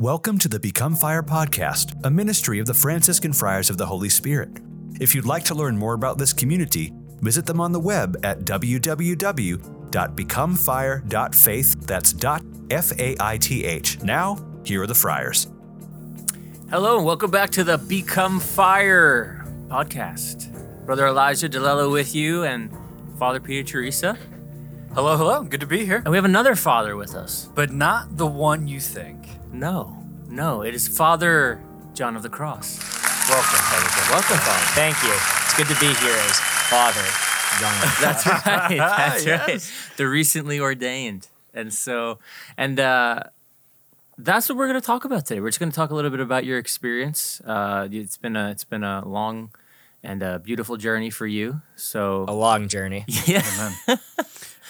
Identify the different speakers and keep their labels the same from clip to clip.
Speaker 1: Welcome to the Become Fire podcast, a ministry of the Franciscan Friars of the Holy Spirit. If you'd like to learn more about this community, visit them on the web at www.becomefire.faith. That's dot F A I T H. Now, here are the friars.
Speaker 2: Hello, and welcome back to the Become Fire podcast. Brother Elijah DeLello with you, and Father Peter Teresa.
Speaker 3: Hello, hello. Good to be here.
Speaker 2: And we have another father with us.
Speaker 3: But not the one you think.
Speaker 2: No, no, it is Father John of the Cross.
Speaker 3: Welcome, Father John.
Speaker 2: Welcome, Father.
Speaker 4: Thank you. It's good to be here as father. John.
Speaker 2: That's right. That's
Speaker 3: Yes.
Speaker 2: right. The recently ordained. And so, and uh, that's what we're going to talk about today. We're just going to talk a little bit about your experience. Uh, it's been a it's been a long and a beautiful journey for you. So,
Speaker 4: A long journey.
Speaker 2: yeah,
Speaker 3: Amen.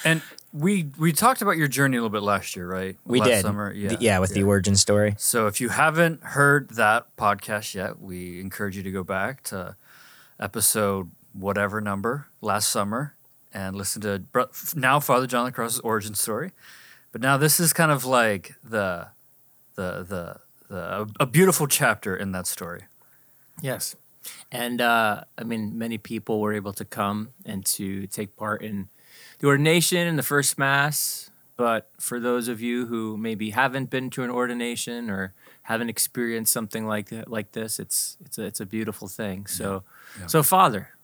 Speaker 3: and we we talked about your journey a little bit last year, right?
Speaker 4: We
Speaker 3: last
Speaker 4: did.
Speaker 3: Summer.
Speaker 4: The-
Speaker 3: Yeah.
Speaker 4: yeah, with the origin story.
Speaker 3: So if you haven't heard that podcast yet, we encourage you to go back to episode whatever number last summer and listen to now Father John the Cross's origin story. But now this is kind of like the the the the a beautiful chapter in that story.
Speaker 2: Yes. And uh, I mean, many people were able to come and to take part in the ordination and the first mass. But for those of you who maybe haven't been to an ordination or haven't experienced something like that, like this, it's it's a, it's a beautiful thing. So, so Father,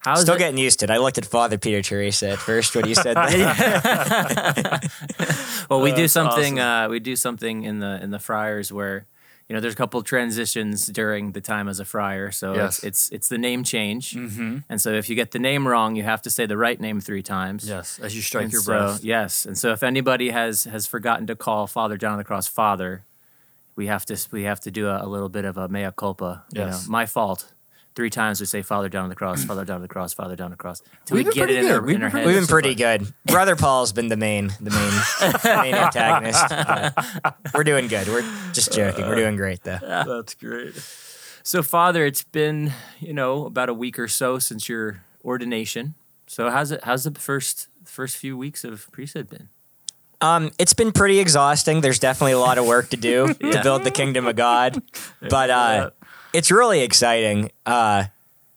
Speaker 2: how's
Speaker 4: Still
Speaker 2: it?
Speaker 4: getting used to it. I looked at Father Peter Teresa at first when you said that.
Speaker 2: well, we do
Speaker 3: that's
Speaker 2: something. Uh, we do something in the in the friars where you know there's a couple transitions during the time as a friar. So
Speaker 3: Yes.
Speaker 2: it's, it's it's the name change,
Speaker 3: Mm-hmm.
Speaker 2: and so if you get the name wrong, you have to say the right name three times.
Speaker 3: Yes, as you strike
Speaker 2: And
Speaker 3: your
Speaker 2: so,
Speaker 3: breast.
Speaker 2: Yes, and so if anybody has has forgotten to call Father John of the Cross Father, we have to we have to do a, a little bit of a mea culpa. You
Speaker 3: Yes.
Speaker 2: know, my fault. Three times we say Father John of the Cross, Father John of the Cross, Father John of the Cross. Till we
Speaker 3: We've been
Speaker 2: get it
Speaker 3: pretty
Speaker 2: in our,
Speaker 3: good. We've
Speaker 2: in our heads.
Speaker 4: We've been pretty good. Brother Paul's been the main, the main, main antagonist. but we're doing good. We're just joking. We're doing great though.
Speaker 3: That's great.
Speaker 2: So, Father, it's been you know about a week or so since your ordination. So, how's it? How's the first first few weeks of priesthood been?
Speaker 4: Um, it's been pretty exhausting. There's definitely a lot of work to do
Speaker 2: Yeah.
Speaker 4: to build the kingdom of God, but uh, it's really exciting. Uh,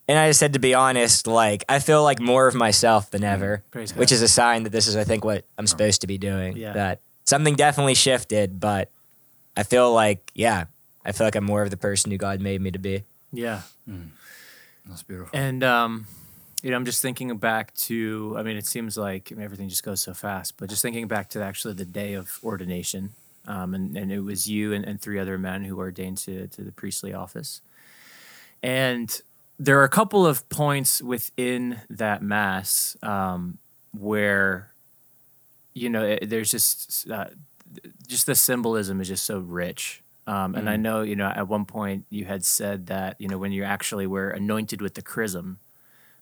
Speaker 4: and I just said to be honest, like I feel like more of myself than ever,
Speaker 2: Mm, Praise
Speaker 4: which
Speaker 2: God.
Speaker 4: is a sign that this is, I think, what I'm supposed to be doing.
Speaker 2: Yeah.
Speaker 4: That something definitely shifted, but I feel like, yeah, I feel like I'm more of the person who God made me to be.
Speaker 2: Yeah,
Speaker 3: That's beautiful.
Speaker 2: and um, you know, I'm just thinking back to. I mean, it seems like I mean, everything just goes so fast. But just thinking back to actually the day of ordination, um, and and it was you and, and three other men who were ordained to to the priestly office, and there are a couple of points within that mass um, where you know it, there's just uh, just the symbolism is just so rich um, and i know you know at one point you had said that you know when you actually were anointed with the chrism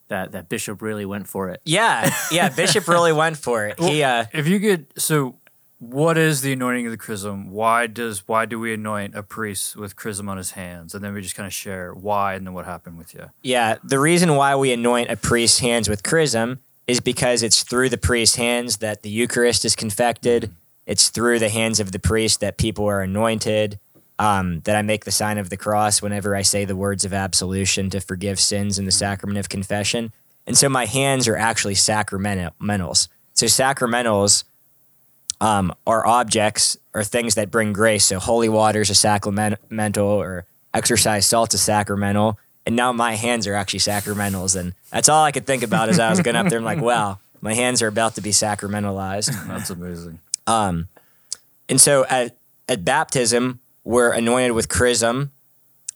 Speaker 2: that that bishop really went for it
Speaker 4: Yeah, yeah. Bishop really went for it. He, uh,
Speaker 3: If you could, so what is the anointing of the chrism? Why does why do we anoint a priest with chrism on his hands, and then we just kind of share why and then what happened with you?
Speaker 4: Yeah, the reason why we anoint a priest's hands with chrism is because it's through the priest's hands that the Eucharist is confected. It's through the hands of the priest that people are anointed. Um, that I make the sign of the cross whenever I say the words of absolution to forgive sins in the sacrament of confession. And so my hands are actually sacramentals. So sacramentals um, are objects or things that bring grace. So holy water is a sacramental or exorcised salt's a sacramental. And now my hands are actually sacramentals. And that's all I could think about as I was going up there. I'm like, wow, my hands are about to be sacramentalized.
Speaker 3: That's amazing.
Speaker 4: Um, and so at, at baptism, we're anointed with chrism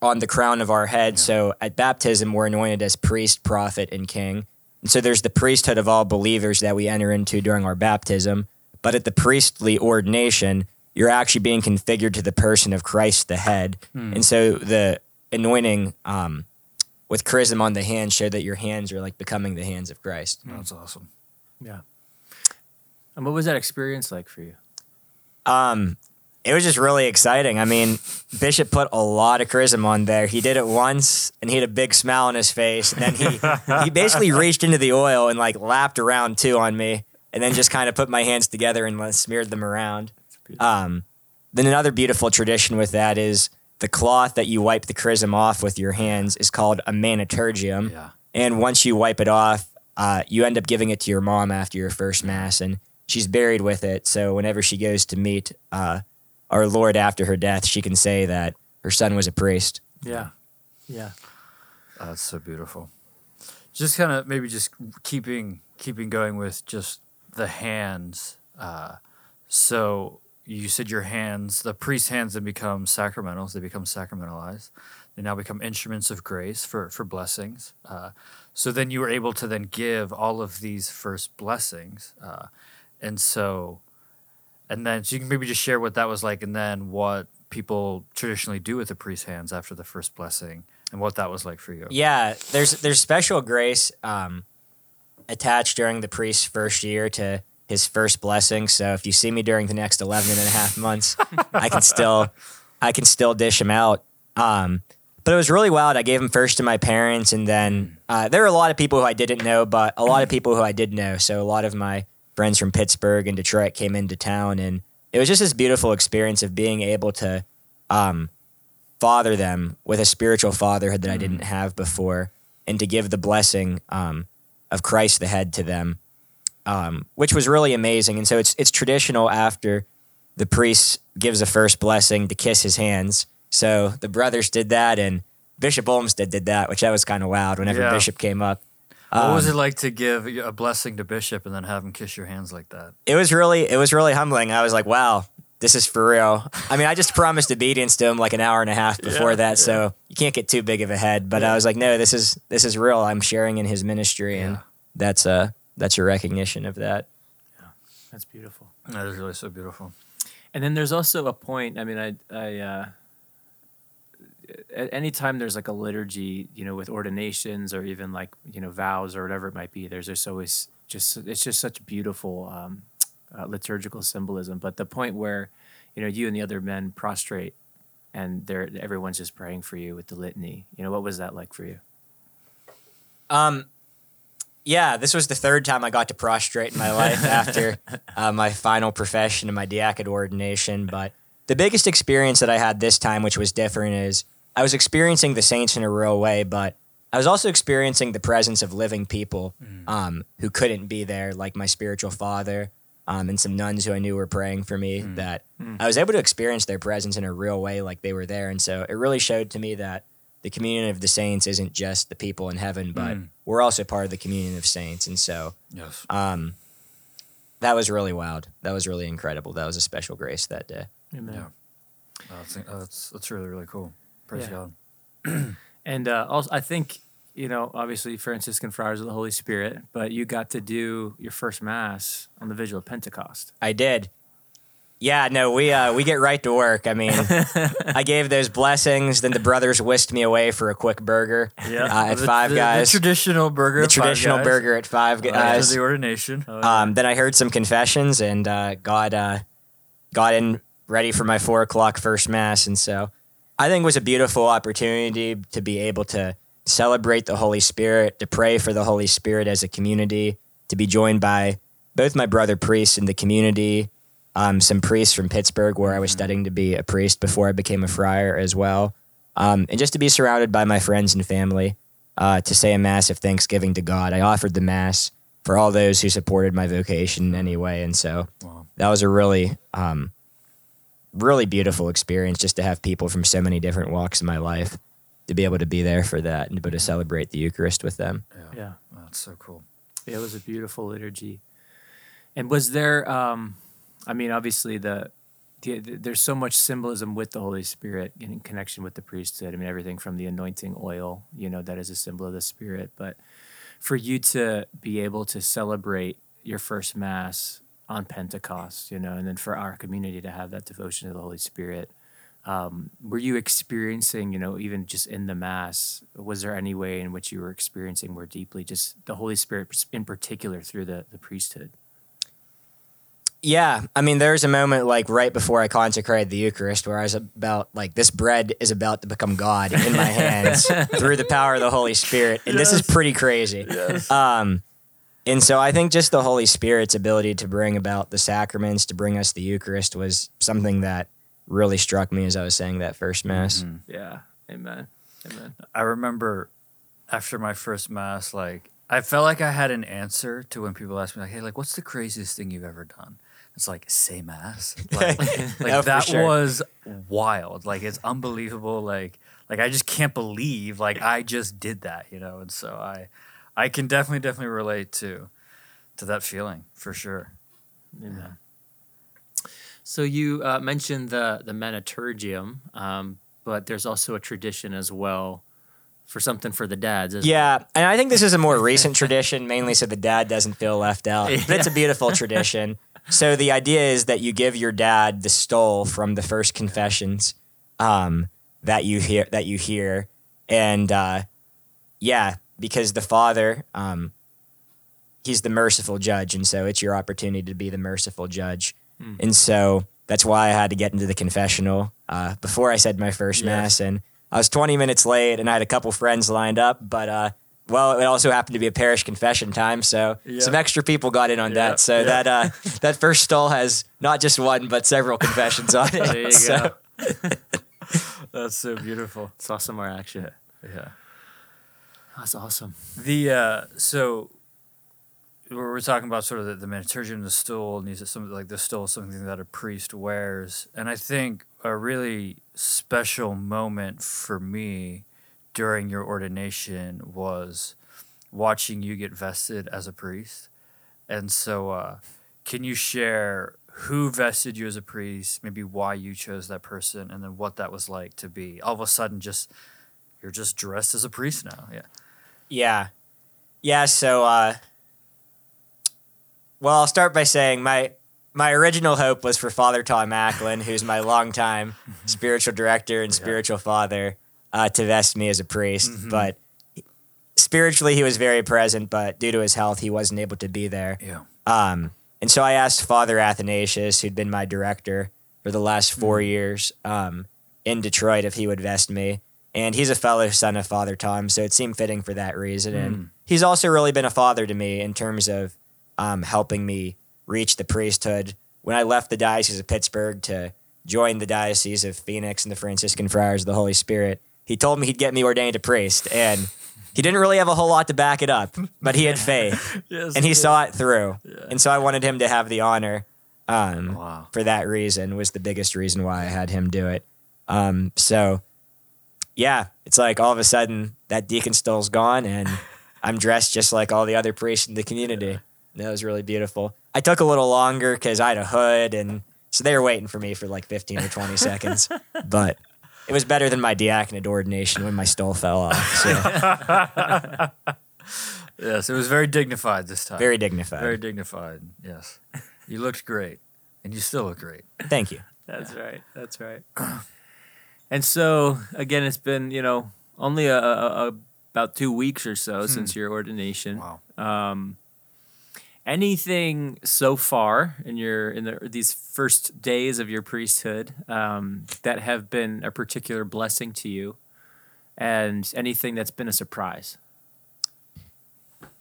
Speaker 4: on the crown of our head. So at baptism, we're anointed as priest, prophet, and king. And so there's the priesthood of all believers that we enter into during our baptism. But at the priestly ordination, you're actually being configured to the person of Christ, the head. And so the anointing um, with chrism on the hand showed that your hands are like becoming the hands of Christ.
Speaker 3: That's awesome.
Speaker 2: yeah and what was that experience like for you
Speaker 4: Um, it was just really exciting. I mean, Bishop put a lot of chrism on there. He did it once, and he had a big smile on his face. And then he he basically reached into the oil and like lapped around too on me, and then just kind of put my hands together and like, smeared them around. Um, then another beautiful tradition with that is the cloth that you wipe the chrism off with your hands is called a maniturgium.
Speaker 3: Yeah.
Speaker 4: And once you wipe it off, uh, you end up giving it to your mom after your first mass, and she's buried with it. So whenever she goes to meet uh, our Lord after her death, she can say that her son was a priest.
Speaker 2: Yeah. Yeah.
Speaker 3: Oh, that's so beautiful. Just kind of maybe just keeping keeping going with just the hands. Uh, so you said your hands, the priest's hands, then become sacramentals. They become sacramentalized. They now become instruments of grace for for blessings. Uh, so then you were able to then give all of these first blessings, uh, and so, and then so you can maybe just share what that was like, and then what people traditionally do with the priest's hands after the first blessing, and what that was like for you.
Speaker 4: Yeah, there's there's special grace um, attached during the priest's first year to his first blessing. So if you see me during the next 11 and a half months, I can still I can still dish him out. Um, but it was really wild. I gave him first to my parents, and then uh, there were a lot of people who I didn't know, but a lot of people who I did know. So a lot of my friends from Pittsburgh and Detroit came into town, and it was just this beautiful experience of being able to um, father them with a spiritual fatherhood that I didn't have before, and to give the blessing um, of Christ the head to them, um, which was really amazing. And so it's it's traditional after the priest gives a first blessing to kiss his hands. So the brothers did that, and Bishop Olmsted did that, which that was kind of wild. Whenever
Speaker 3: Yeah.
Speaker 4: Bishop came up,
Speaker 3: What was
Speaker 4: Um,
Speaker 3: it like to give a blessing to Bishop and then have him kiss your hands like that?
Speaker 4: it was really it was really humbling. I was like, wow, this is for real. I mean, I just promised obedience to him like an hour and a half before
Speaker 3: Yeah,
Speaker 4: that, so you can't get too big of a head. But I was like, no, this is this is real. I'm sharing in his ministry, and that's uh that's a recognition of that.
Speaker 2: Yeah, That's beautiful.
Speaker 3: That is really so beautiful.
Speaker 2: And then there's also a point. I mean, I, I, uh, at any time there's like a liturgy, you know, with ordinations or even like you know vows or whatever it might be. There's just always just it's just such beautiful um, uh, liturgical symbolism. But the point where, you know, you and the other men prostrate, and they're everyone's just praying for you with the litany. You know, what was that like for you?
Speaker 4: Um, yeah, this was the third time I got to prostrate in my life after uh, my final profession and my diaconate ordination. But the biggest experience that I had this time, which was different, is I was experiencing the saints in a real way, but I was also experiencing the presence of living people um, who couldn't be there, like my spiritual father um, and some nuns who I knew were praying for me. That I was able to experience their presence in a real way, like they were there, and so it really showed to me that the communion of the saints isn't just the people in heaven, but we're also part of the communion of saints, and so
Speaker 3: Yes.
Speaker 4: um, that was really wild. That was really incredible. That was a special grace that day.
Speaker 2: Amen.
Speaker 3: Yeah. Oh, that's, oh, that's that's really really cool. Praise
Speaker 2: Yeah.
Speaker 3: God.
Speaker 2: And uh, also, I think you know, obviously Franciscan Friars of the Holy Spirit, but you got to do your first mass on the Vigil of Pentecost.
Speaker 4: I did. Yeah, no, we uh, we get right to work. I mean, I gave those blessings, then the brothers whisked me away for a quick burger
Speaker 2: Yeah.
Speaker 4: uh, at
Speaker 3: The-
Speaker 4: Five
Speaker 3: the,
Speaker 4: Guys.
Speaker 3: The traditional burger.
Speaker 4: the
Speaker 3: at Five
Speaker 4: traditional
Speaker 3: Guys,
Speaker 4: burger at Five
Speaker 3: After
Speaker 4: Guys.
Speaker 3: the ordination.
Speaker 4: Um, then I heard some confessions and uh, got uh, got in ready for my four o'clock first mass, and so I think it was a beautiful opportunity to be able to celebrate the Holy Spirit, to pray for the Holy Spirit as a community, to be joined by both my brother priests in the community, um, some priests from Pittsburgh where I was studying to be a priest before I became a friar as well, um, and just to be surrounded by my friends and family. Uh, to say a mass of thanksgiving to God, I offered the mass for all those who supported my vocation in any way. And so
Speaker 3: Wow.
Speaker 4: that was a really, um, really beautiful experience just to have people from so many different walks in my life to be able to be there for that and to be able to celebrate the Eucharist with them.
Speaker 2: Yeah.
Speaker 3: Oh, that's so cool.
Speaker 2: It was a beautiful liturgy. And was there, um, I mean, obviously, the, the, the- there's so much symbolism with the Holy Spirit in connection with the priesthood. I mean, everything from the anointing oil, you know, that is a symbol of the Spirit. But for you to be able to celebrate your first Mass on Pentecost, you know, and then for our community to have that devotion to the Holy Spirit, um, were you experiencing, you know, even just in the Mass, was there any way in which you were experiencing more deeply just the Holy Spirit in particular through the, the priesthood?
Speaker 4: Yeah, I mean, there's a moment like right before I consecrated the Eucharist where I was about like this bread is about to become God in my hands through the power of the Holy Spirit, and this is pretty crazy. Um, and so I think just the Holy Spirit's ability to bring about the sacraments, to bring us the Eucharist, was something that really struck me as I was saying that first mass. Mm-hmm.
Speaker 2: Yeah. Amen. Amen.
Speaker 3: I remember after my first mass, like I felt like I had an answer to when people asked me, like, "Hey, like, what's the craziest thing you've ever done?" It's like say mass. Like, like
Speaker 4: No,
Speaker 3: that
Speaker 4: sure.
Speaker 3: was wild. Like it's unbelievable. Like like I just can't believe like I just did that, you know. And so I I can definitely definitely relate to to that feeling for sure.
Speaker 2: Amen. So you uh, mentioned the the Maniturgium, um, but there's also a tradition as well for something for the dads. isn't
Speaker 4: Yeah, and I think this is a more recent tradition, mainly so the dad doesn't feel left out. But it's a beautiful tradition. So the idea is that you give your dad the stole from the first confessions um, that you hear that you hear, and uh, yeah, because the father, um, he's the merciful judge, and so it's your opportunity to be the merciful judge, and so that's why I had to get into the confessional uh, before I said my first
Speaker 2: Yeah.
Speaker 4: mass, and I was 20 minutes late, and I had a couple friends lined up, but uh, well, it also happened to be a parish confession time, so
Speaker 3: Yeah.
Speaker 4: some extra people got in on
Speaker 3: Yeah,
Speaker 4: that. So
Speaker 3: yeah.
Speaker 4: that uh, that first stole has not just one but several confessions on it.
Speaker 2: There you
Speaker 4: So-
Speaker 2: go.
Speaker 3: That's so beautiful.
Speaker 2: Saw some more action.
Speaker 3: Yeah.
Speaker 2: That's awesome.
Speaker 3: The uh, so we're talking about sort of the, the Maniturgium, the stole, and these some like the stole, something that a priest wears, and I think a really special moment for me during your ordination was watching you get vested as a priest, and so uh, can you share who vested you as a priest, maybe why you chose that person, and then what that was like to be all of a sudden just you're just dressed as a priest now, yeah.
Speaker 4: Yeah. Yeah, so uh well, I'll start by saying my my original hope was for Father Tom Macklin, who's my longtime spiritual director and spiritual father, uh, to vest me as a priest. But spiritually, he was very present, but due to his health, he wasn't able to be there.
Speaker 3: Yeah.
Speaker 4: Um, and so I asked Father Athanasius, who'd been my director for the last four years um, in Detroit, if he would vest me. And he's a fellow son of Father Tom, so it seemed fitting for that reason. And he's also really been a father to me in terms of um, helping me reach the priesthood. When I left the Diocese of Pittsburgh to join the Diocese of Phoenix and the Franciscan Friars of the Holy Spirit, he told me he'd get me ordained a priest. And he didn't really have a whole lot to back it up, but he had faith
Speaker 3: Yes.
Speaker 4: and he saw it through. And so I wanted him to have the honor. Um,
Speaker 3: Wow.
Speaker 4: For that reason was the biggest reason why I had him do it. Um, so yeah, it's like all of a sudden that deacon stole's gone and I'm dressed just like all the other priests in the community. That was really beautiful. I took a little longer because I had a hood and so they were waiting for me for like 15 or 20 seconds, but it was better than my diaconate ordination when my stole fell off. So
Speaker 3: Yes, it was very dignified this time.
Speaker 4: very dignified.
Speaker 3: very dignified. Yes, you looked great, and you still look great.
Speaker 4: Thank you.
Speaker 2: That's right. That's right. and so again, it's been you know only a, a, a about two weeks or so hmm. since your ordination.
Speaker 3: Wow.
Speaker 2: Um, Anything so far in your in the, these first days of your priesthood um, that have been a particular blessing to you, and anything that's been a surprise?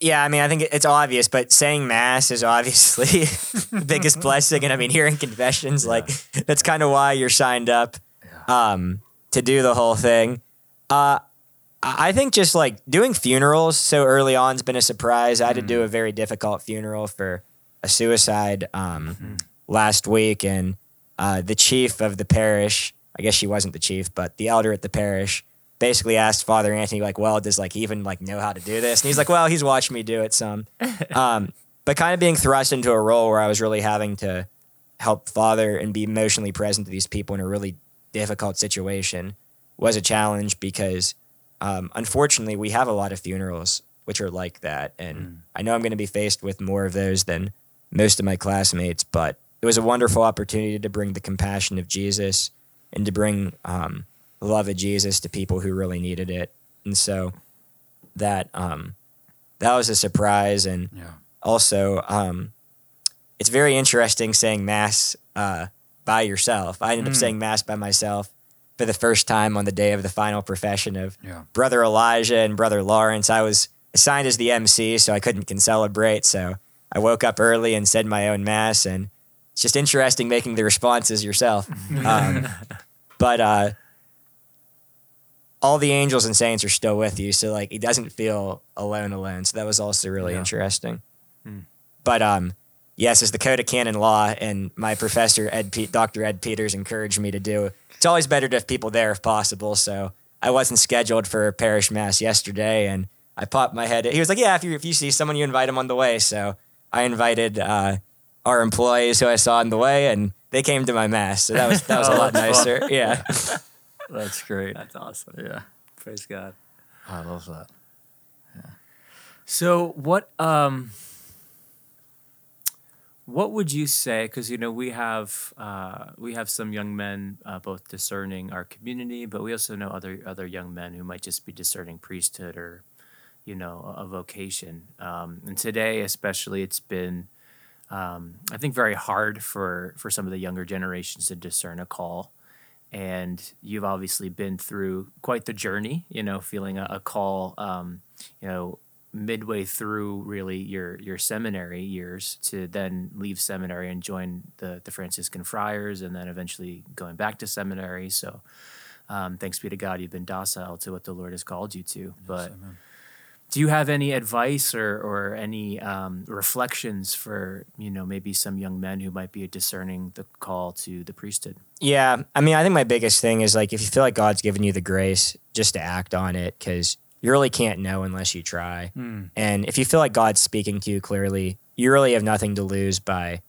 Speaker 4: Yeah, I mean, I think it's obvious, but saying mass is obviously the biggest blessing. And I mean, hearing confessions, like, that's kind of why you're signed up um, to do the whole thing. Uh, I think just like doing funerals so early on has been a surprise. I had to do a very difficult funeral for a suicide um, last week, and uh, the chief of the parish, I guess she wasn't the chief, but the elder at the parish, basically asked Father Anthony, like, well, does like he even like know how to do this? And he's like, well, he's watched me do it some. Um, but kind of being thrust into a role where I was really having to help Father and be emotionally present to these people in a really difficult situation was a challenge because um, unfortunately we have a lot of funerals which are like that. And I know I'm going to be faced with more of those than most of my classmates, but it was a wonderful opportunity to bring the compassion of Jesus and to bring um, the love of Jesus to people who really needed it. And so that um, that was a surprise. And
Speaker 3: Yeah.
Speaker 4: also, um, it's very interesting saying mass uh, by yourself. I ended up saying mass by myself for the first time on the day of the final profession of
Speaker 3: Yeah.
Speaker 4: brother Elijah and brother Lawrence. I was assigned as the MC, so I couldn't concelebrate. So I woke up early and said my own mass, and it's just interesting making the responses yourself. Um, but uh, all the angels and saints are still with you, so like he doesn't feel alone alone. So that was also really
Speaker 3: Yeah.
Speaker 4: interesting. But um, yes, as the code of canon law, and my professor Ed, Pe- Dr. Ed Peters encouraged me to do. It's always better to have people there if possible. So I wasn't scheduled for parish mass yesterday, and I popped my head. He was like, "Yeah, if you if you see someone, you invite them on the way." So I invited uh, our employees who I saw on the way, and they came to my mass. So that was that was a
Speaker 3: Oh,
Speaker 4: lot
Speaker 3: that's fun.
Speaker 4: nicer. Yeah.
Speaker 3: That's great.
Speaker 2: That's awesome.
Speaker 3: Yeah,
Speaker 2: Praise God.
Speaker 3: I love that. Yeah.
Speaker 2: So what um what would you say because you know we have uh, we have some young men uh, both discerning our community but we also know other other young men who might just be discerning priesthood or you know a, a vocation. Um, and today especially it's been um, I think very hard for for some of the younger generations to discern a call. And you've obviously been through quite the journey you know feeling a, a call um, you know midway through really your your seminary years to then leave seminary and join the the Franciscan friars and then eventually going back to seminary. So um, thanks be to God you've been docile to what the Lord has called you to. But
Speaker 3: amen.
Speaker 2: do you have any advice or or any um, reflections for you know maybe some young men who might be discerning the call to the priesthood?
Speaker 4: Yeah, I mean, I think my biggest thing is like if you feel like God's given you the grace, just to act on it because you really can't know unless you try. And if you feel like God's speaking to you clearly, you really have nothing to lose by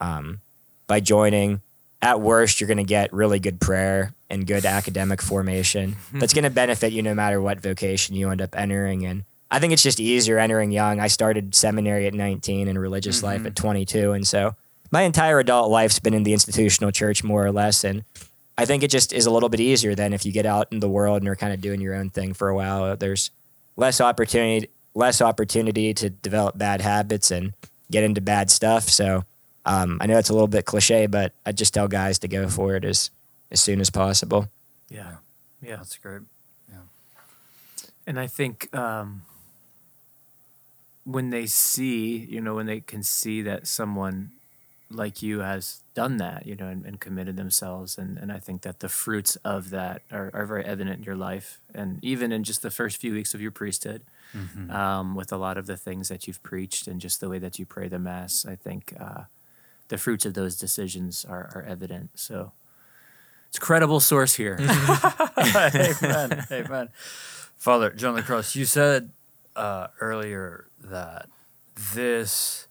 Speaker 4: um, by joining. At worst, you're going to get really good prayer and good academic formation. That's going to benefit you no matter what vocation you end up entering. And I think it's just easier entering young. I started seminary at 19 and religious life at 22, and so my entire adult life's been in the institutional church more or less and i think it just is a little bit easier than if you get out in the world and you're kind of doing your own thing for a while. There's less opportunity less opportunity to develop bad habits and get into bad stuff. So um, i know it's a little bit cliche but i just tell guys to go for it as as soon as possible.
Speaker 2: Yeah. Yeah
Speaker 3: That's great.
Speaker 2: Yeah, and I think um, when they see, you know, when they can see that someone like you has done that, you know, and, and committed themselves, and, and I think that the fruits of that are, are very evident in your life, and even in just the first few weeks of your priesthood, um, with a lot of the things that you've preached and just the way that you pray the mass, I think uh, the fruits of those decisions are, are evident. So it's a credible source here.
Speaker 3: amen. Amen. Father John Lacrosse, you said uh, earlier that this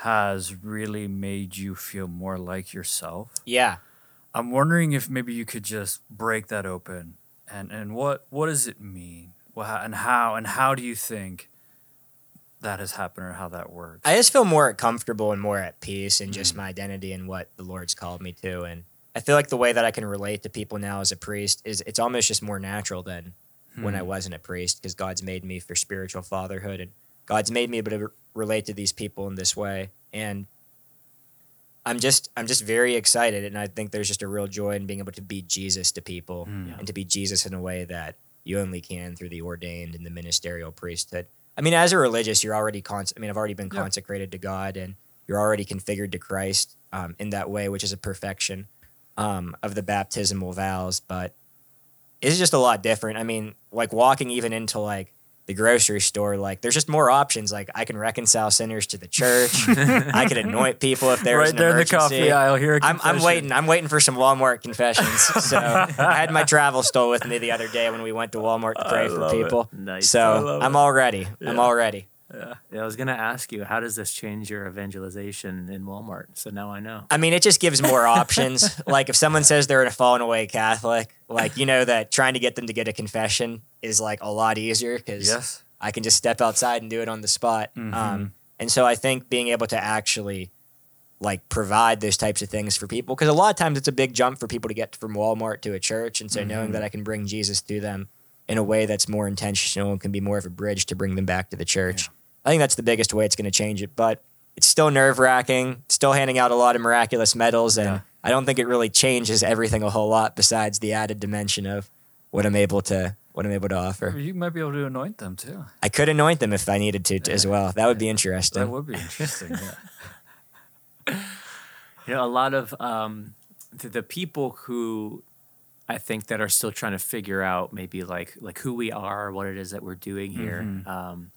Speaker 3: has really made you feel more like yourself.
Speaker 4: yeah
Speaker 3: I'm wondering if maybe you could just break that open and and what what does it mean? Well, and how and how do you think that has happened or how that works?
Speaker 4: I just feel more comfortable and more at peace in just mm. my identity and what the Lord's called me to. And I feel like the way that I can relate to people now as a priest is it's almost just more natural than when I hmm. wasn't a priest because God's made me for spiritual fatherhood and God's made me able to relate to these people in this way. And I'm just I'm just very excited and I think there's just a real joy in being able to be Jesus to people and to be Jesus in a way that you only can through the ordained and the ministerial priesthood. I mean, as a religious, you're already cons- I mean, I've already been
Speaker 3: Yeah.
Speaker 4: consecrated to God, and you're already configured to Christ um, in that way, which is a perfection um, of the baptismal vows. But it's just a lot different. I mean, like walking even into like the grocery store, like there's just more options. Like I can reconcile sinners to the church. I could anoint people if there's
Speaker 3: right
Speaker 4: an
Speaker 3: there in the coffee aisle here.
Speaker 4: I'm, I'm waiting. I'm waiting for some Walmart confessions. So I had my travel stole with me the other day when we went to Walmart to pray
Speaker 3: I
Speaker 4: for
Speaker 3: it.
Speaker 4: people.
Speaker 2: Nice.
Speaker 4: So I'm
Speaker 3: it.
Speaker 4: all ready. I'm all ready.
Speaker 2: Yeah, I was gonna ask you, how does this change your evangelization in Walmart? So now I know.
Speaker 4: I mean, it just gives more options. Like if someone says they're a fallen away Catholic, like you know that trying to get them to get a confession is like a lot easier because
Speaker 3: Yes.
Speaker 4: I can just step outside and do it on the spot. Um, and so I think being able to actually like provide those types of things for people because a lot of times it's a big jump for people to get from Walmart to a church, and so knowing that I can bring Jesus through them in a way that's more intentional and can be more of a bridge to bring them back to the church. I think that's the biggest way it's going to change it, but it's still nerve wracking. Still handing out a lot of miraculous medals, and
Speaker 3: Yeah.
Speaker 4: I don't think it really changes everything a whole lot besides the added dimension of what I'm able to what I'm able to offer.
Speaker 3: You might be able to anoint them too.
Speaker 4: I could anoint them if I needed to, as well. That would be interesting.
Speaker 3: That would be interesting. Yeah.
Speaker 2: You know, a lot of um, the, the people who I think that are still trying to figure out maybe like like who we are, what it is that we're doing here. Um,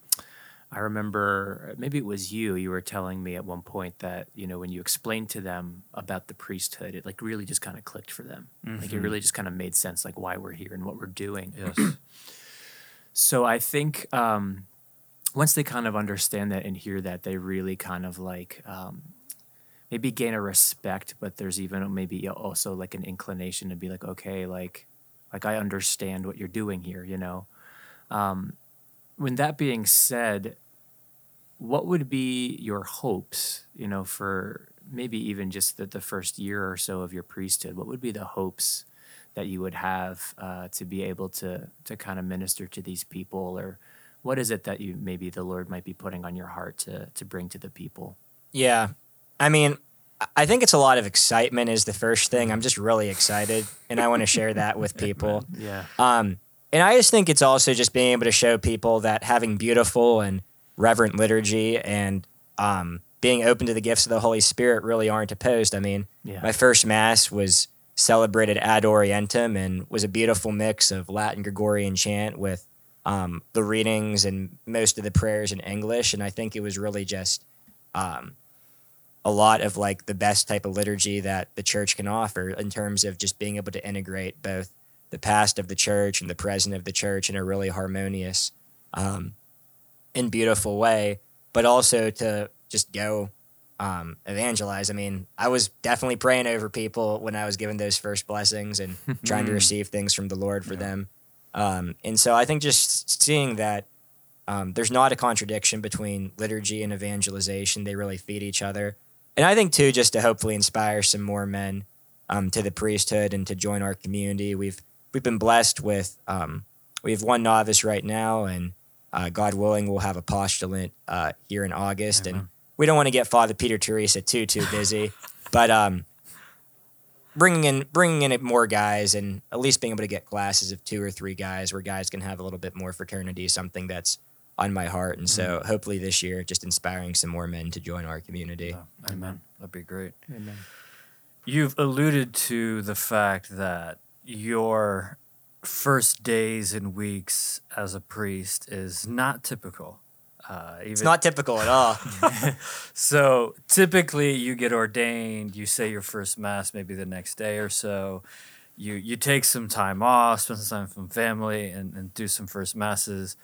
Speaker 2: I remember maybe it was you. You were telling me at one point that you know when you explained to them about the priesthood, it like really just kind of clicked for them. Like it really just kind of made sense, like why we're here and what we're doing.
Speaker 3: Yes.
Speaker 2: So I think um, once they kind of understand that and hear that, they really kind of like um, maybe gain a respect, but there's even maybe also like an inclination to be like, okay, like, like I understand what you're doing here, you know. Um, when that being said, what would be your hopes, you know, for maybe even just the, the first year or so of your priesthood? What would be the hopes that you would have uh, to be able to to kind of minister to these people, or what is it that you maybe the Lord might be putting on your heart to to bring to the people?
Speaker 4: Yeah. I mean, I- I think it's a lot of excitement is the first thing. I'm just really excited and I want to share that with people.
Speaker 2: Yeah.
Speaker 4: Um, and I just think it's also just being able to show people that having beautiful and reverent liturgy and um, being open to the gifts of the Holy Spirit really aren't opposed. I mean,
Speaker 2: Yeah.
Speaker 4: my first Mass was celebrated ad orientem and was a beautiful mix of Latin Gregorian chant with um, the readings and most of the prayers in English. And I think it was really just um, a lot of like the best type of liturgy that the church can offer in terms of just being able to integrate both the past of the church and the present of the church in a really harmonious um, and beautiful way, but also to just go um, evangelize. I mean, I was definitely praying over people when I was given those first blessings and trying to receive things from the Lord for them. Um, and so I think just seeing that um, there's not a contradiction between liturgy and evangelization, they really feed each other. And I think, too, just to hopefully inspire some more men um, to the priesthood and to join our community. We've we've been blessed with um, we have one novice right now, and uh, God willing, we'll have a postulant uh, here in August. And we don't want to get Father Peter Teresa too too busy, but um, bringing in bringing in more guys and at least being able to get classes of two or three guys where guys can have a little bit more fraternity is something that's on my heart. And so hopefully this year, just inspiring some more men to join our community.
Speaker 3: Amen. That'd be great.
Speaker 2: Amen.
Speaker 3: You've alluded to the fact that your first days and weeks as a priest is not typical. Uh, even,
Speaker 4: It's not typical at all.
Speaker 3: So typically, you get ordained. You say your first mass maybe the next day or so. You you take some time off, spend some time from family, and, and do some first masses.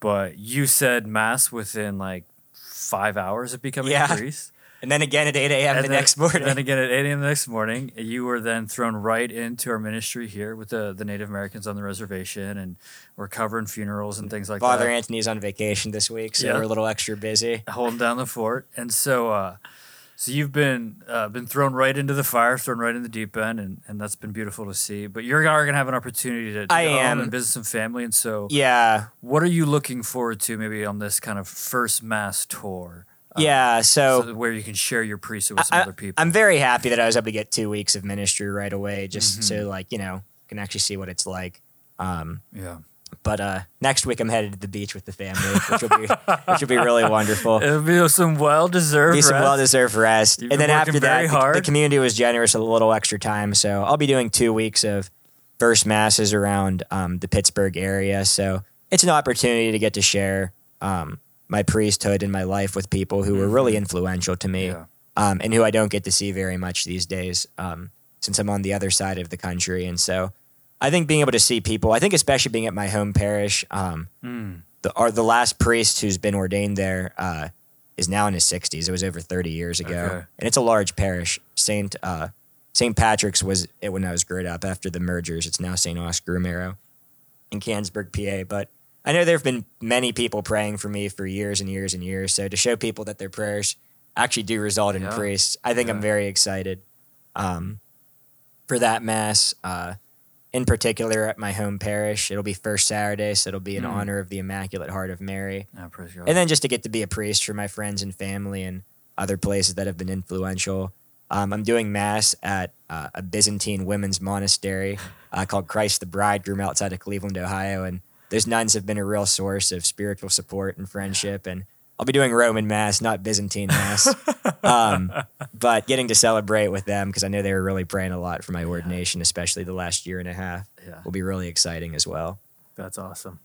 Speaker 3: But you said mass within like five hours of becoming
Speaker 4: Yeah.
Speaker 3: a priest.
Speaker 4: And then again at 8 a.m. the
Speaker 3: then,
Speaker 4: next morning.
Speaker 3: Then again at 8 a.m. the next morning, you were then thrown right into our ministry here with the, the Native Americans on the reservation, and we're covering funerals and things like
Speaker 4: Father
Speaker 3: that.
Speaker 4: Father Anthony's on vacation this week, so
Speaker 3: Yeah.
Speaker 4: we're a little extra busy.
Speaker 3: holding down the fort. And so, uh, so you've been uh, been thrown right into the fire, thrown right in the deep end, and, and that's been beautiful to see. But you're going to have an opportunity to, to
Speaker 4: I
Speaker 3: go home
Speaker 4: am.
Speaker 3: and visit some family. And so,
Speaker 4: Yeah,
Speaker 3: what are you looking forward to maybe on this kind of first mass tour? Uh,
Speaker 4: yeah. So,
Speaker 3: so where you can share your priesthood with some
Speaker 4: I,
Speaker 3: other people.
Speaker 4: I'm very happy that I was able to get two weeks of ministry right away, just
Speaker 3: Mm-hmm.
Speaker 4: so like you know can actually see what it's like. Um,
Speaker 3: yeah.
Speaker 4: but uh, next week I'm headed to the beach with the family, which will be which will be really wonderful.
Speaker 3: It'll be some well deserved.
Speaker 4: be some well deserved rest. And then after that, the, the community was generous with a little extra time. So I'll be doing two weeks of first masses around um, the Pittsburgh area. So it's an opportunity to get to share um, my priesthood and my life with people who were really influential to me
Speaker 3: Yeah.
Speaker 4: um, and who I don't get to see very much these days um, since I'm on the other side of the country. And so I think being able to see people, I think especially being at my home parish, um, the our, the last priest who's been ordained there uh, is now in his 60s. It was over 30 years ago,
Speaker 3: Okay.
Speaker 4: and it's a large parish. Saint uh, Saint Patrick's was it when I was growing up. After the mergers, it's now Saint Oscar Romero in Canonsburg, PA. But I know there have been many people praying for me for years and years and years. So to show people that their prayers actually do result in
Speaker 3: Yeah.
Speaker 4: priests, I think I'm very excited um, for that mass. Uh, in particular, at my home parish, it'll be first Saturday, so it'll be in
Speaker 3: Mm.
Speaker 4: honor of the Immaculate Heart of Mary,
Speaker 3: Yeah, God.
Speaker 4: and then just to get to be a priest for my friends and family and other places that have been influential. Um, I'm doing mass at uh, a Byzantine women's monastery uh, called Christ the Bridegroom outside of Cleveland, Ohio, and those nuns have been a real source of spiritual support and friendship. And I'll be doing Roman Mass, not Byzantine Mass. um, but getting to celebrate with them because I know they were really praying a lot for my ordination, especially the last year and a half,
Speaker 3: Yeah.
Speaker 4: will be really exciting as well.
Speaker 2: That's awesome.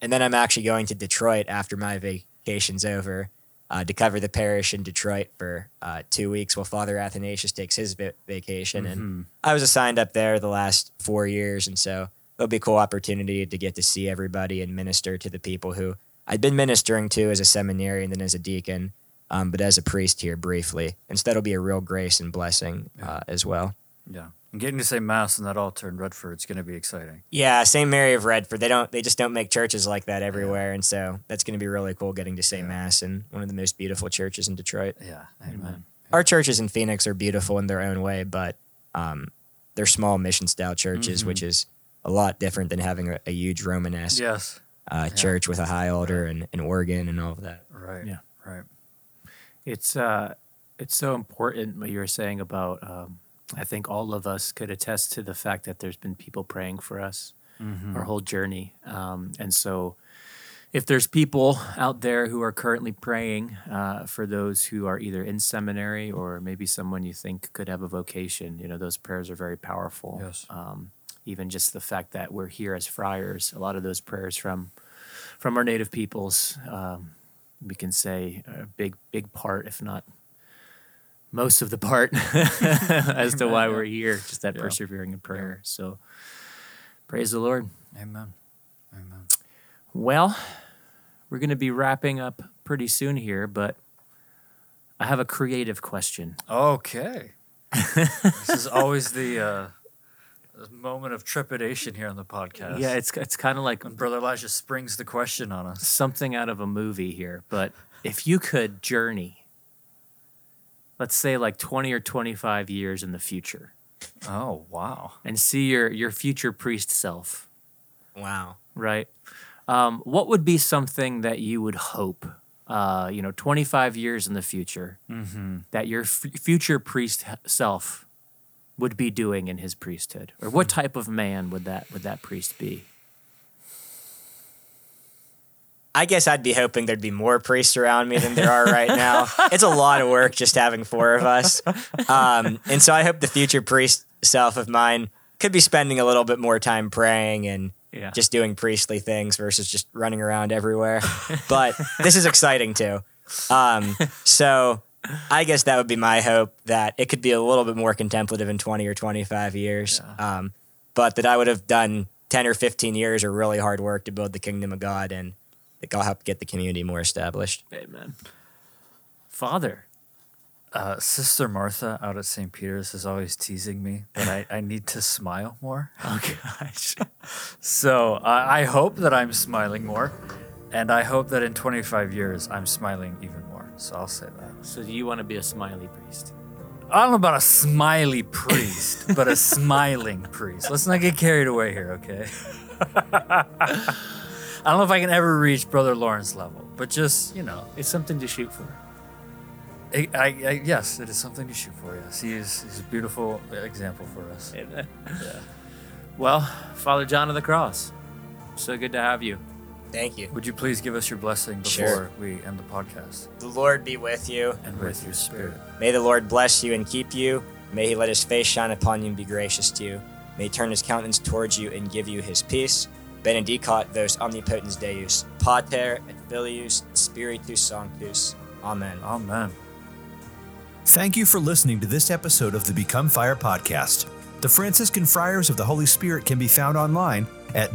Speaker 4: And then I'm actually going to Detroit after my vacation's over uh, to cover the parish in Detroit for uh, two weeks while Father Athanasius takes his va- vacation. And I was assigned up there the last four years. And so it'll be a cool opportunity to get to see everybody and minister to the people who I'd been ministering to as a seminary and then as a deacon, um, but as a priest here briefly. And so that'll be a real grace and blessing uh, as well.
Speaker 3: Yeah. And getting to say mass in that altar in Redford is going to be exciting.
Speaker 4: Yeah, St. Mary of Redford. They don't. They just don't make churches like that everywhere, and so that's going to be really cool getting to say mass in one of the most beautiful churches in Detroit.
Speaker 3: Yeah. Amen.
Speaker 4: Our churches in Phoenix are beautiful in their own way, but um, they're small mission style churches, which is a lot different than having a, a huge Romanesque
Speaker 3: Yes.
Speaker 4: uh, church with a high altar and an organ and all of that.
Speaker 3: Right.
Speaker 2: Yeah.
Speaker 3: Right.
Speaker 2: It's uh, it's so important what you were saying about. Um, I think all of us could attest to the fact that there's been people praying for us our whole journey, um, and so if there's people out there who are currently praying uh, for those who are either in seminary or maybe someone you think could have a vocation, you know, those prayers are very powerful.
Speaker 3: Yes.
Speaker 2: Um, even just the fact that we're here as friars, a lot of those prayers from from our native peoples, um, we can say a big big part, if not most of the part, as to why we're here. Just that
Speaker 3: Yeah.
Speaker 2: persevering in prayer. So, praise the Lord.
Speaker 3: Amen. Amen.
Speaker 2: Well, we're going to be wrapping up pretty soon here, but I have a creative question.
Speaker 3: Okay. this is always the uh, the moment of trepidation here on the podcast.
Speaker 2: Yeah, it's it's kind of like
Speaker 3: when Brother Elijah springs the question on us.
Speaker 2: something out of a movie here, but if you could journey, let's say like 20 or 25 years in the future
Speaker 3: Oh wow.
Speaker 2: and see your your future priest self,
Speaker 4: Wow.
Speaker 2: right? Um, what would be something that you would hope, uh, you know, 25 years in the future, that your f- future priest self would be doing in his priesthood, or what type of man would that would that priest be?
Speaker 4: I guess I'd be hoping there'd be more priests around me than there are right now. it's a lot of work just having four of us. Um, and so I hope the future priest self of mine could be spending a little bit more time praying and
Speaker 2: Yeah.
Speaker 4: just doing priestly things versus just running around everywhere. but this is exciting too. Um, so I guess that would be my hope that it could be a little bit more contemplative in 20 or 25 years. Um, but that I would have done 10 or 15 years of really hard work to build the kingdom of God and that God help get the community more established.
Speaker 2: Amen. Father,
Speaker 3: Uh, Sister Martha out at St. Peter's is always teasing me that I, I need to smile more.
Speaker 2: oh gosh.
Speaker 3: So I I hope that I'm smiling more, and I hope that in 25 years I'm smiling even more. So I'll say that.
Speaker 2: So do you want to be a smiley priest?
Speaker 3: I don't know about a smiley priest, but a smiling priest. Let's not get carried away here, okay? I don't know if I can ever reach Brother Lawrence level, but just you know,
Speaker 2: It's something to shoot for.
Speaker 3: I, I, I, yes, it is something to shoot for. Yes, he is. He's a beautiful example for us.
Speaker 2: Amen.
Speaker 3: Yeah.
Speaker 2: Well, Father John of the Cross, so good to have you.
Speaker 4: Thank you.
Speaker 3: Would you please give us your blessing before
Speaker 4: Sure.
Speaker 3: we end the podcast?
Speaker 4: The Lord be with you.
Speaker 3: And with your spirit.
Speaker 4: May the Lord bless you and keep you. May he let his face shine upon you and be gracious to you. May he turn his countenance towards you and give you his peace. Benedicat vos omnipotens Deus, Pater et Filius et Spiritus Sanctus. Amen.
Speaker 3: Amen.
Speaker 1: Thank you for listening to this episode of the Become Fire podcast. The Franciscan Friars of the Holy Spirit can be found online at